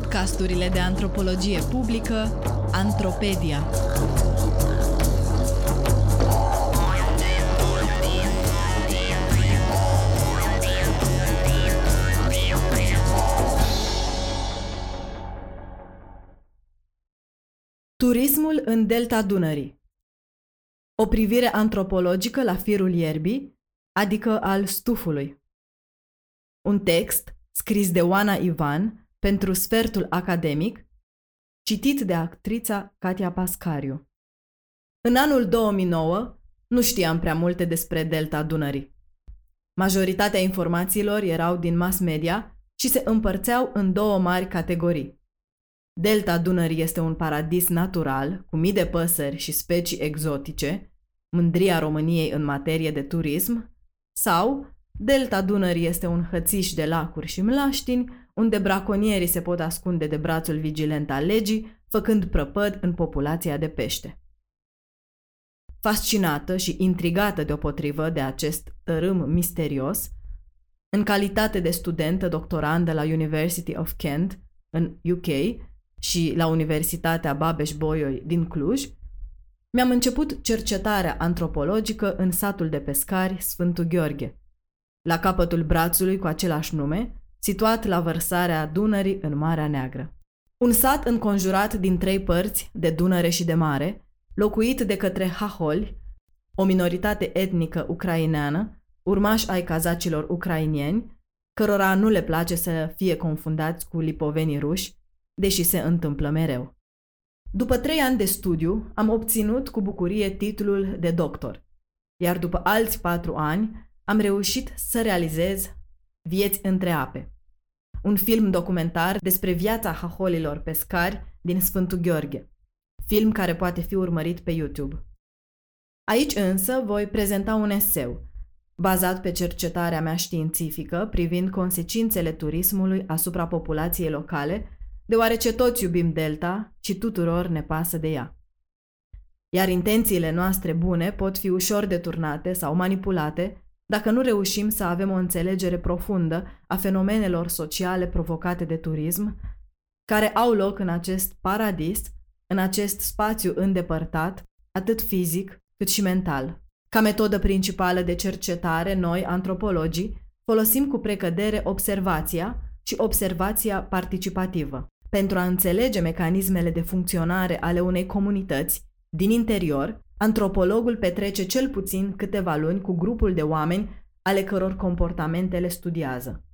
podcasturile de antropologie publică Antropedia. Turismul în delta Dunării O privire antropologică la firul ierbii, adică al stufului. Un text scris de Oana Ivan pentru sfertul academic, citit de actrița Katia Pascariu. În anul 2009 nu știam prea multe despre delta Dunării. Majoritatea informațiilor erau din mass media și se împărțeau în două mari categorii. Delta Dunării este un paradis natural, cu mii de păsări și specii exotice, mândria României în materie de turism, sau Delta Dunării este un hățiș de lacuri și mlaștini, unde braconierii se pot ascunde de brațul vigilent al legii, făcând prăpăd în populația de pește. Fascinată și intrigată deopotrivă de acest tărâm misterios, în calitate de studentă doctorandă la University of Kent, în UK, și la Universitatea Babeș-Bolyai din Cluj, mi-am început cercetarea antropologică în satul de pescari Sfântul Gheorghe, la capătul brațului cu același nume, situat la vărsarea Dunării în Marea Neagră. Un sat înconjurat din trei părți, de Dunăre și de mare, locuit de către haholi, o minoritate etnică ucraineană, urmași ai cazacilor ucrainieni, cărora nu le place să fie confundați cu lipovenii ruși, deși se întâmplă mereu. După trei ani de studiu, am obținut cu bucurie titlul de doctor, iar după alți patru ani am reușit să realizez Vieți între ape, un film documentar despre viața haholilor pescari din Sfântul Gheorghe, film care poate fi urmărit pe YouTube. Aici însă voi prezenta un eseu, bazat pe cercetarea mea științifică privind consecințele turismului asupra populației locale, deoarece toți iubim delta și tuturor ne pasă de ea. Iar intențiile noastre bune pot fi ușor deturnate sau manipulate dacă nu reușim să avem o înțelegere profundă a fenomenelor sociale provocate de turism, care au loc în acest paradis, în acest spațiu îndepărtat, atât fizic cât și mental. Ca metodă principală de cercetare, noi, antropologii, folosim cu precădere observația și observația participativă. Pentru a înțelege mecanismele de funcționare ale unei comunități din interior, Antropologul petrece cel puțin câteva luni cu grupul de oameni ale căror comportamente le studiază.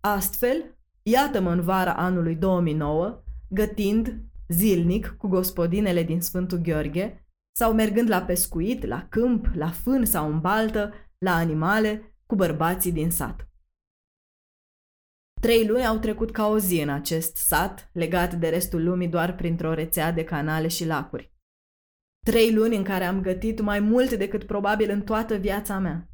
Astfel, iată-mă în vara anului 2009, gătind zilnic cu gospodinele din Sfântul Gheorghe sau mergând la pescuit, la câmp, la fân sau în baltă, la animale, cu bărbații din sat. Trei luni au trecut ca o zi în acest sat, legat de restul lumii doar printr-o rețea de canale și lacuri. Trei luni în care am gătit mai mult decât probabil în toată viața mea.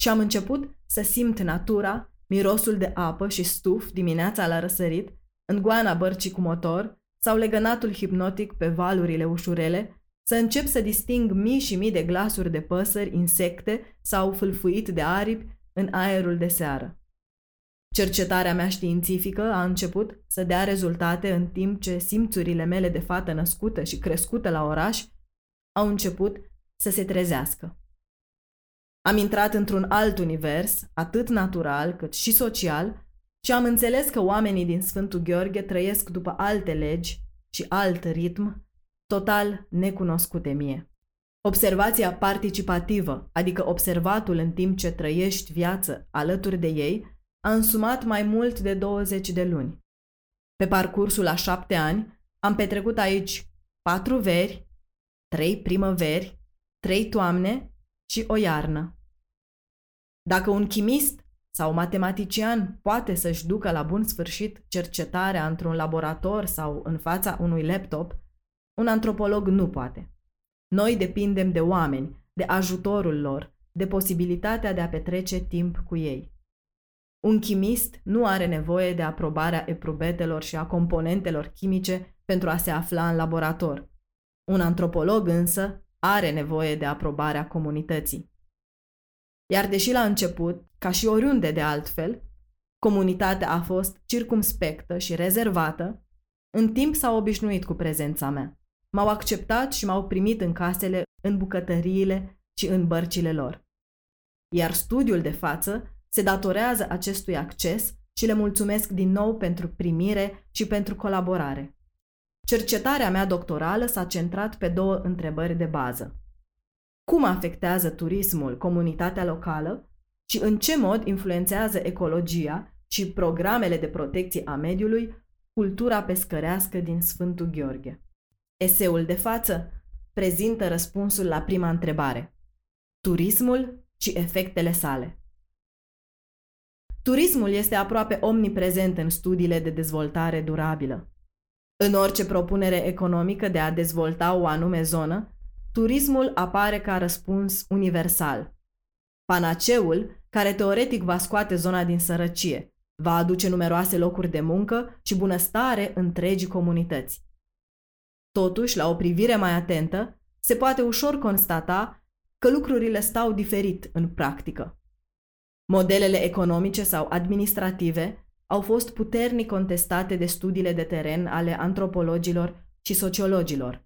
Și am început să simt natura, mirosul de apă și stuf dimineața la răsărit, în goana bărcii cu motor sau legănatul hipnotic pe valurile ușurele, să încep să disting mii și mii de glasuri de păsări, insecte sau fâlfuit de aripi în aerul de seară. Cercetarea mea științifică a început să dea rezultate în timp ce simțurile mele de fată născută și crescută la oraș au început să se trezească. Am intrat într-un alt univers, atât natural cât și social, și am înțeles că oamenii din Sfântul Gheorghe trăiesc după alte legi și alt ritm, total necunoscute mie. Observația participativă, adică observatul în timp ce trăiești viață alături de ei, a însumat mai mult de 20 de luni. Pe parcursul a șapte ani, am petrecut aici patru veri, trei primăveri, trei toamne și o iarnă. Dacă un chimist sau matematician poate să-și ducă la bun sfârșit cercetarea într-un laborator sau în fața unui laptop, un antropolog nu poate. Noi depindem de oameni, de ajutorul lor, de posibilitatea de a petrece timp cu ei. Un chimist nu are nevoie de aprobarea eprubetelor și a componentelor chimice pentru a se afla în laborator. Un antropolog însă are nevoie de aprobarea comunității. Iar deși la început, ca și oriunde de altfel, Comunitatea a fost circumspectă și rezervată, în timp s-au obișnuit cu prezența mea. M-au acceptat și m-au primit în casele, în bucătăriile și în bărcile lor. Iar studiul de față se datorează acestui acces și le mulțumesc din nou pentru primire și pentru colaborare. Cercetarea mea doctorală s-a centrat pe două întrebări de bază. Cum afectează turismul comunitatea locală și în ce mod influențează ecologia și programele de protecție a mediului cultura pescărească din Sfântul Gheorghe? Eseul de față prezintă răspunsul la prima întrebare. Turismul și efectele sale. Turismul este aproape omniprezent în studiile de dezvoltare durabilă. În orice propunere economică de a dezvolta o anume zonă, turismul apare ca răspuns universal. Panaceul, care teoretic va scoate zona din sărăcie, va aduce numeroase locuri de muncă și bunăstare întregii comunități. Totuși, la o privire mai atentă, se poate ușor constata că lucrurile stau diferit în practică. Modelele economice sau administrative au fost puternic contestate de studiile de teren ale antropologilor și sociologilor.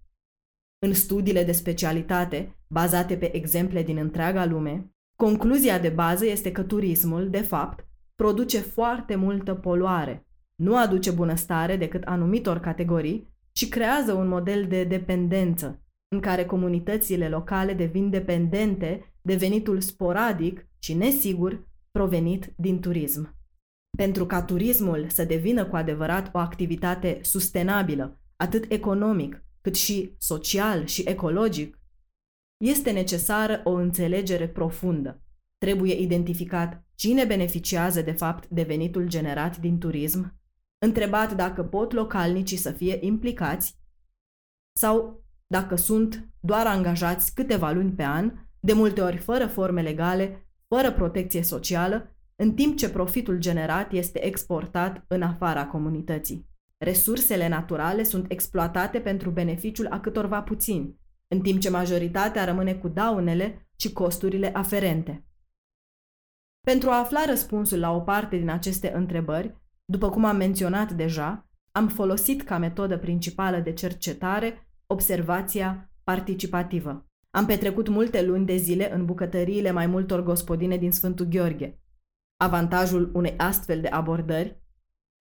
În studiile de specialitate, bazate pe exemple din întreaga lume, concluzia de bază este că turismul, de fapt, produce foarte multă poluare, nu aduce bunăstare decât anumitor categorii și creează un model de dependență, în care comunitățile locale devin dependente de venitul sporadic și nesigur provenit din turism. Pentru ca turismul să devină cu adevărat o activitate sustenabilă, atât economic, cât și social și ecologic, este necesară o înțelegere profundă. Trebuie identificat cine beneficiază de fapt de venitul generat din turism, întrebat dacă pot localnicii să fie implicați sau dacă sunt doar angajați câteva luni pe an, de multe ori fără forme legale, fără protecție socială în timp ce profitul generat este exportat în afara comunității. Resursele naturale sunt exploatate pentru beneficiul a câtorva puțini, în timp ce majoritatea rămâne cu daunele și costurile aferente. Pentru a afla răspunsul la o parte din aceste întrebări, după cum am menționat deja, am folosit ca metodă principală de cercetare observația participativă. Am petrecut multe luni de zile în bucătăriile mai multor gospodine din Sfântul Gheorghe, Avantajul unei astfel de abordări,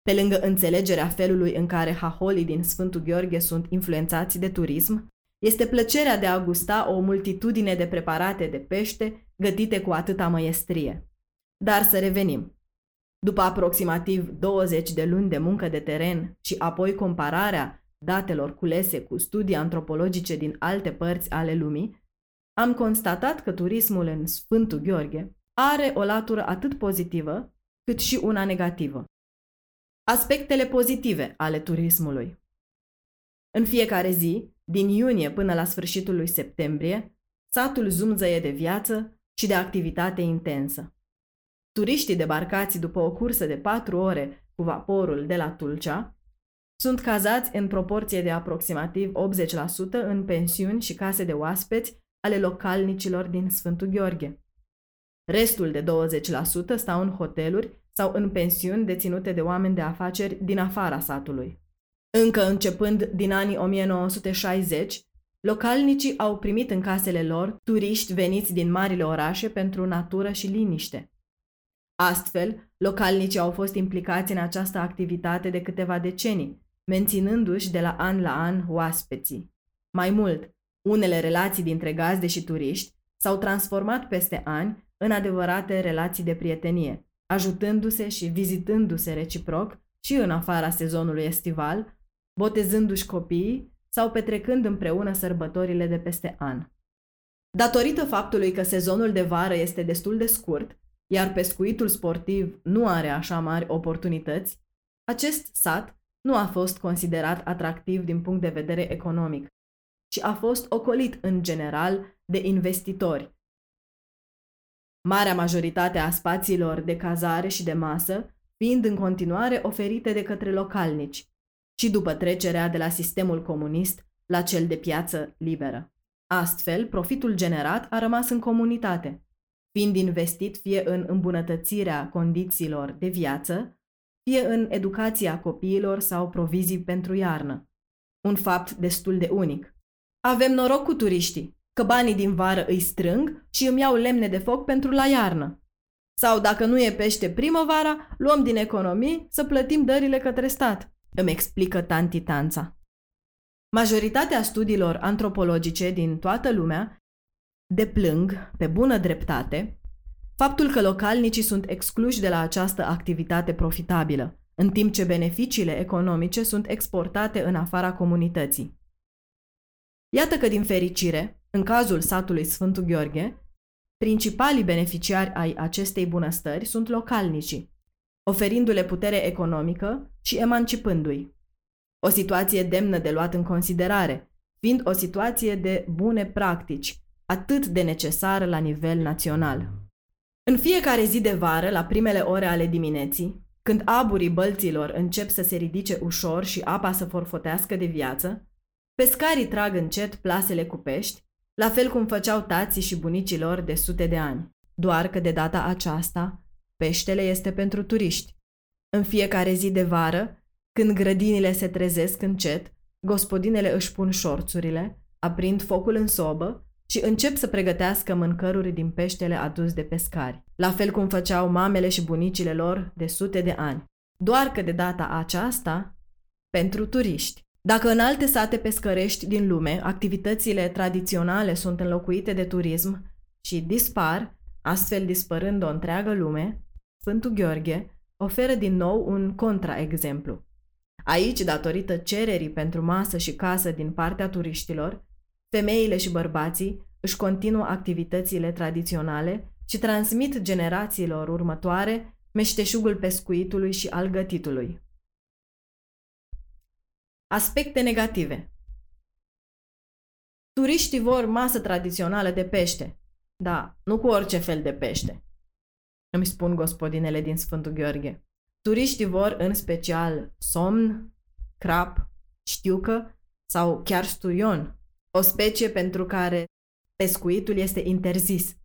pe lângă înțelegerea felului în care haholii din Sfântul Gheorghe sunt influențați de turism, este plăcerea de a gusta o multitudine de preparate de pește gătite cu atâta măiestrie. Dar să revenim. După aproximativ 20 de luni de muncă de teren și apoi compararea datelor culese cu studii antropologice din alte părți ale lumii, am constatat că turismul în Sfântul Gheorghe are o latură atât pozitivă cât și una negativă. Aspectele pozitive ale turismului. În fiecare zi, din iunie până la sfârșitul lui septembrie, satul zumzăie de viață și de activitate intensă. Turiștii debarcați după o cursă de patru ore cu vaporul de la Tulcea sunt cazați în proporție de aproximativ 80% în pensiuni și case de oaspeți ale localnicilor din Sfântul Gheorghe. Restul de 20% stau în hoteluri sau în pensiuni deținute de oameni de afaceri din afara satului. Încă începând din anii 1960, localnicii au primit în casele lor turiști veniți din marile orașe pentru natură și liniște. Astfel, localnicii au fost implicați în această activitate de câteva decenii, menținându-și de la an la an oaspeții. Mai mult, unele relații dintre gazde și turiști s-au transformat peste ani în adevărate relații de prietenie, ajutându-se și vizitându-se reciproc și în afara sezonului estival, botezându-și copiii sau petrecând împreună sărbătorile de peste an. Datorită faptului că sezonul de vară este destul de scurt, iar pescuitul sportiv nu are așa mari oportunități, acest sat nu a fost considerat atractiv din punct de vedere economic, ci a fost ocolit în general de investitori, Marea majoritate a spațiilor de cazare și de masă fiind în continuare oferite de către localnici, și după trecerea de la sistemul comunist la cel de piață liberă. Astfel, profitul generat a rămas în comunitate. fiind investit fie în îmbunătățirea condițiilor de viață, fie în educația copiilor sau provizii pentru iarnă. Un fapt destul de unic. Avem noroc cu turiștii, că banii din vară îi strâng și îmi iau lemne de foc pentru la iarnă. Sau dacă nu e pește primăvara, luăm din economii să plătim dările către stat, îmi explică tanti Tanța. Majoritatea studiilor antropologice din toată lumea deplâng, pe bună dreptate, faptul că localnicii sunt excluși de la această activitate profitabilă, în timp ce beneficiile economice sunt exportate în afara comunității. Iată că, din fericire, în cazul satului Sfântul Gheorghe, principalii beneficiari ai acestei bunăstări sunt localnicii, oferindu-le putere economică și emancipându-i. O situație demnă de luat în considerare, fiind o situație de bune practici, atât de necesară la nivel național. În fiecare zi de vară, la primele ore ale dimineții, când aburii bălților încep să se ridice ușor și apa să forfotească de viață, pescarii trag încet plasele cu pești, la fel cum făceau tații și bunicilor de sute de ani. Doar că de data aceasta, peștele este pentru turiști. În fiecare zi de vară, când grădinile se trezesc încet, gospodinele își pun șorțurile, aprind focul în sobă și încep să pregătească mâncăruri din peștele adus de pescari, la fel cum făceau mamele și bunicile lor de sute de ani. Doar că de data aceasta, pentru turiști. Dacă în alte sate pescărești din lume activitățile tradiționale sunt înlocuite de turism și dispar, astfel dispărând o întreagă lume, Sfântul Gheorghe oferă din nou un contraexemplu. Aici, datorită cererii pentru masă și casă din partea turiștilor, femeile și bărbații își continuă activitățile tradiționale și transmit generațiilor următoare meșteșugul pescuitului și al gătitului. Aspecte negative Turiștii vor masă tradițională de pește. Da, nu cu orice fel de pește. Îmi spun gospodinele din Sfântul Gheorghe. Turiștii vor în special somn, crap, știucă sau chiar stuion, o specie pentru care pescuitul este interzis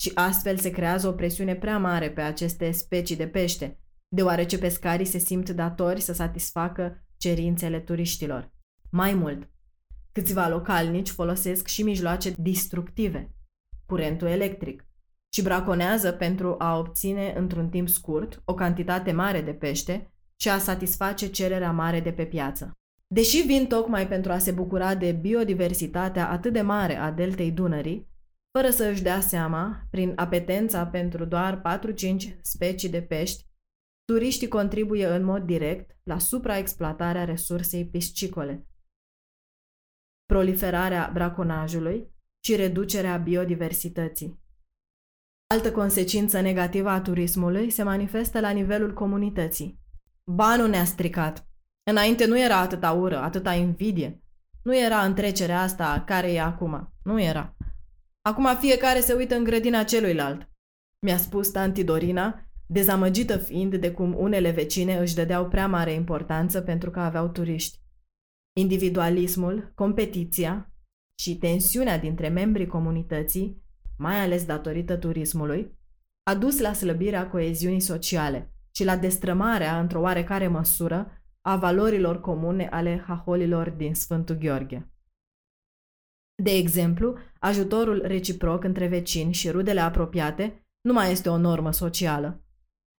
și astfel se creează o presiune prea mare pe aceste specii de pește, deoarece pescarii se simt datori să satisfacă cerințele turiștilor. Mai mult, câțiva localnici folosesc și mijloace distructive, curentul electric, și braconează pentru a obține într-un timp scurt o cantitate mare de pește și a satisface cererea mare de pe piață. Deși vin tocmai pentru a se bucura de biodiversitatea atât de mare a deltei Dunării, fără să își dea seama, prin apetența pentru doar 4-5 specii de pești, turiștii contribuie în mod direct la supraexploatarea resursei piscicole, proliferarea braconajului și reducerea biodiversității. Altă consecință negativă a turismului se manifestă la nivelul comunității. Banul ne-a stricat. Înainte nu era atâta ură, atâta invidie. Nu era întrecerea asta care e acum. Nu era. Acum fiecare se uită în grădina celuilalt. Mi-a spus tanti Dorina, dezamăgită fiind de cum unele vecine își dădeau prea mare importanță pentru că aveau turiști. Individualismul, competiția și tensiunea dintre membrii comunității mai ales datorită turismului, a dus la slăbirea coeziunii sociale și la destrămarea, într-o oarecare măsură, a valorilor comune ale haholilor din Sfântul Gheorghe. De exemplu, ajutorul reciproc între vecini și rudele apropiate nu mai este o normă socială.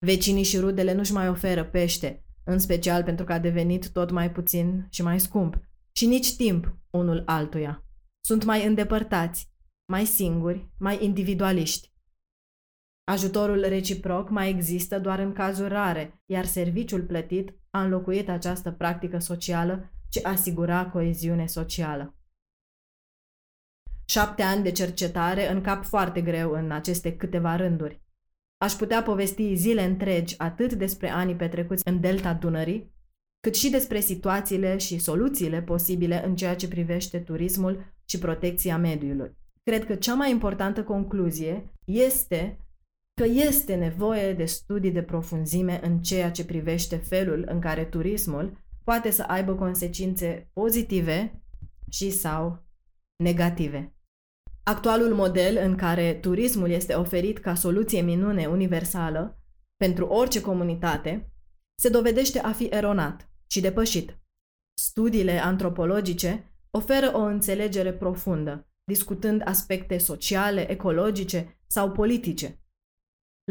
Vecinii și rudele nu-și mai oferă pește, în special pentru că a devenit tot mai puțin și mai scump, și nici timp unul altuia. Sunt mai îndepărtați, mai singuri, mai individualiști. Ajutorul reciproc mai există doar în cazuri rare, iar serviciul plătit a înlocuit această practică socială ce asigura coeziune socială. Șapte ani de cercetare în cap foarte greu în aceste câteva rânduri. Aș putea povesti zile întregi atât despre anii petrecuți în delta Dunării, cât și despre situațiile și soluțiile posibile în ceea ce privește turismul și protecția mediului. Cred că cea mai importantă concluzie este că este nevoie de studii de profunzime în ceea ce privește felul în care turismul poate să aibă consecințe pozitive și sau negative. Actualul model în care turismul este oferit ca soluție minune universală pentru orice comunitate se dovedește a fi eronat și depășit. Studiile antropologice oferă o înțelegere profundă, discutând aspecte sociale, ecologice sau politice,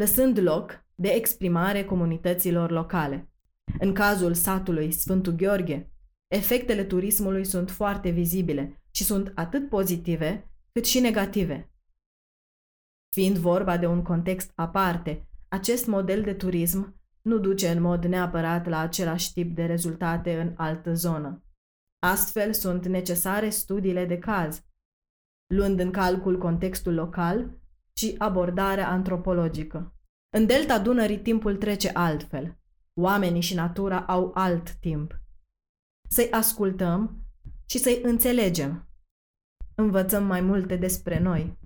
lăsând loc de exprimare comunităților locale. În cazul satului Sfântul Gheorghe, efectele turismului sunt foarte vizibile și sunt atât pozitive cât și negative. Fiind vorba de un context aparte, acest model de turism nu duce în mod neapărat la același tip de rezultate în altă zonă. Astfel sunt necesare studiile de caz, luând în calcul contextul local și abordarea antropologică. În delta Dunării timpul trece altfel. Oamenii și natura au alt timp. Să-i ascultăm și să-i înțelegem. Învățăm mai multe despre noi.